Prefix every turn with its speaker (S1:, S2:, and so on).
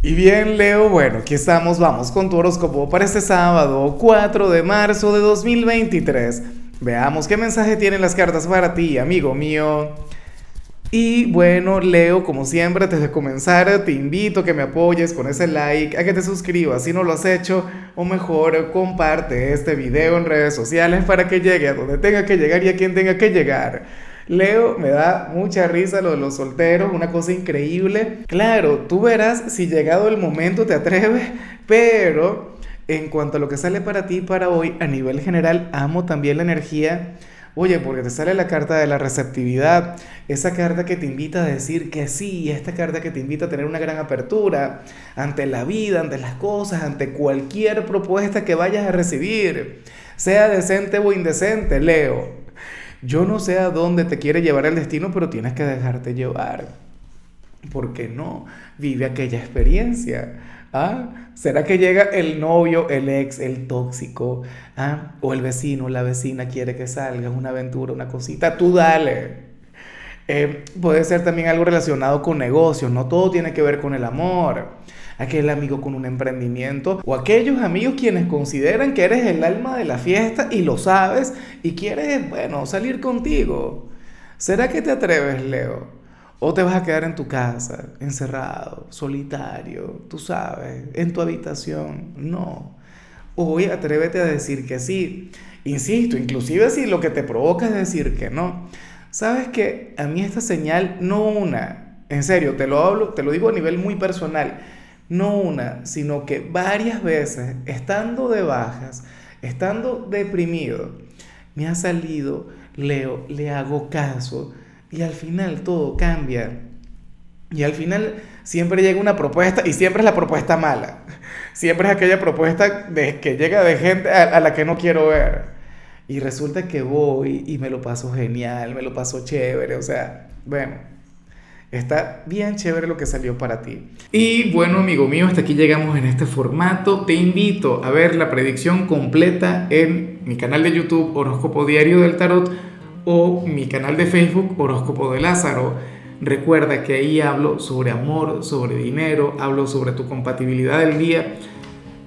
S1: Y bien, Leo, bueno, aquí estamos, vamos con tu horóscopo para este sábado, 4 de marzo de 2023. Veamos qué mensaje tienen las cartas para ti, amigo mío. Y bueno, Leo, como siempre, antes de comenzar, te invito a que me apoyes con ese like, a que te suscribas si no lo has hecho, o mejor, comparte este video en redes sociales para que llegue a donde tenga que llegar y a quien tenga que llegar. Leo, me da mucha risa lo de los solteros, una cosa increíble. Claro, tú verás si llegado el momento te atreves, pero en cuanto a lo que sale para ti para hoy, a nivel general, amo también la energía. Oye, porque te sale la carta de la receptividad, esa carta que te invita a decir que sí, esta carta que te invita a tener una gran apertura ante la vida, ante las cosas, ante cualquier propuesta que vayas a recibir, sea decente o indecente, Leo. Yo no sé a dónde te quiere llevar el destino, pero tienes que dejarte llevar. Porque no, vive aquella experiencia. ¿Ah? ¿Será que llega el novio, el ex, el tóxico? ¿Ah? O el vecino, la vecina quiere que salga una aventura, una cosita. Tú dale. Eh, puede ser también algo relacionado con negocios. No todo tiene que ver con el amor aquel amigo con un emprendimiento o aquellos amigos quienes consideran que eres el alma de la fiesta y lo sabes y quieres, bueno, salir contigo. ¿Será que te atreves, Leo? ¿O te vas a quedar en tu casa, encerrado, solitario, tú sabes, en tu habitación? No. Hoy atrévete a decir que sí. Insisto, inclusive si lo que te provoca es decir que no. Sabes que a mí esta señal, no una, en serio, te lo hablo, te lo digo a nivel muy personal, no una, sino que varias veces, estando de bajas, estando deprimido, me ha salido, leo, le hago caso y al final todo cambia. Y al final siempre llega una propuesta y siempre es la propuesta mala. Siempre es aquella propuesta de, que llega de gente a, a la que no quiero ver. Y resulta que voy y me lo paso genial, me lo paso chévere. O sea, bueno, Está bien chévere lo que salió para ti. Y bueno, amigo mío, hasta aquí llegamos en este formato. Te invito a ver la predicción completa en mi canal de YouTube Horóscopo Diario del Tarot o mi canal de Facebook Horóscopo de Lázaro. Recuerda que ahí hablo sobre amor, sobre dinero, hablo sobre tu compatibilidad del día.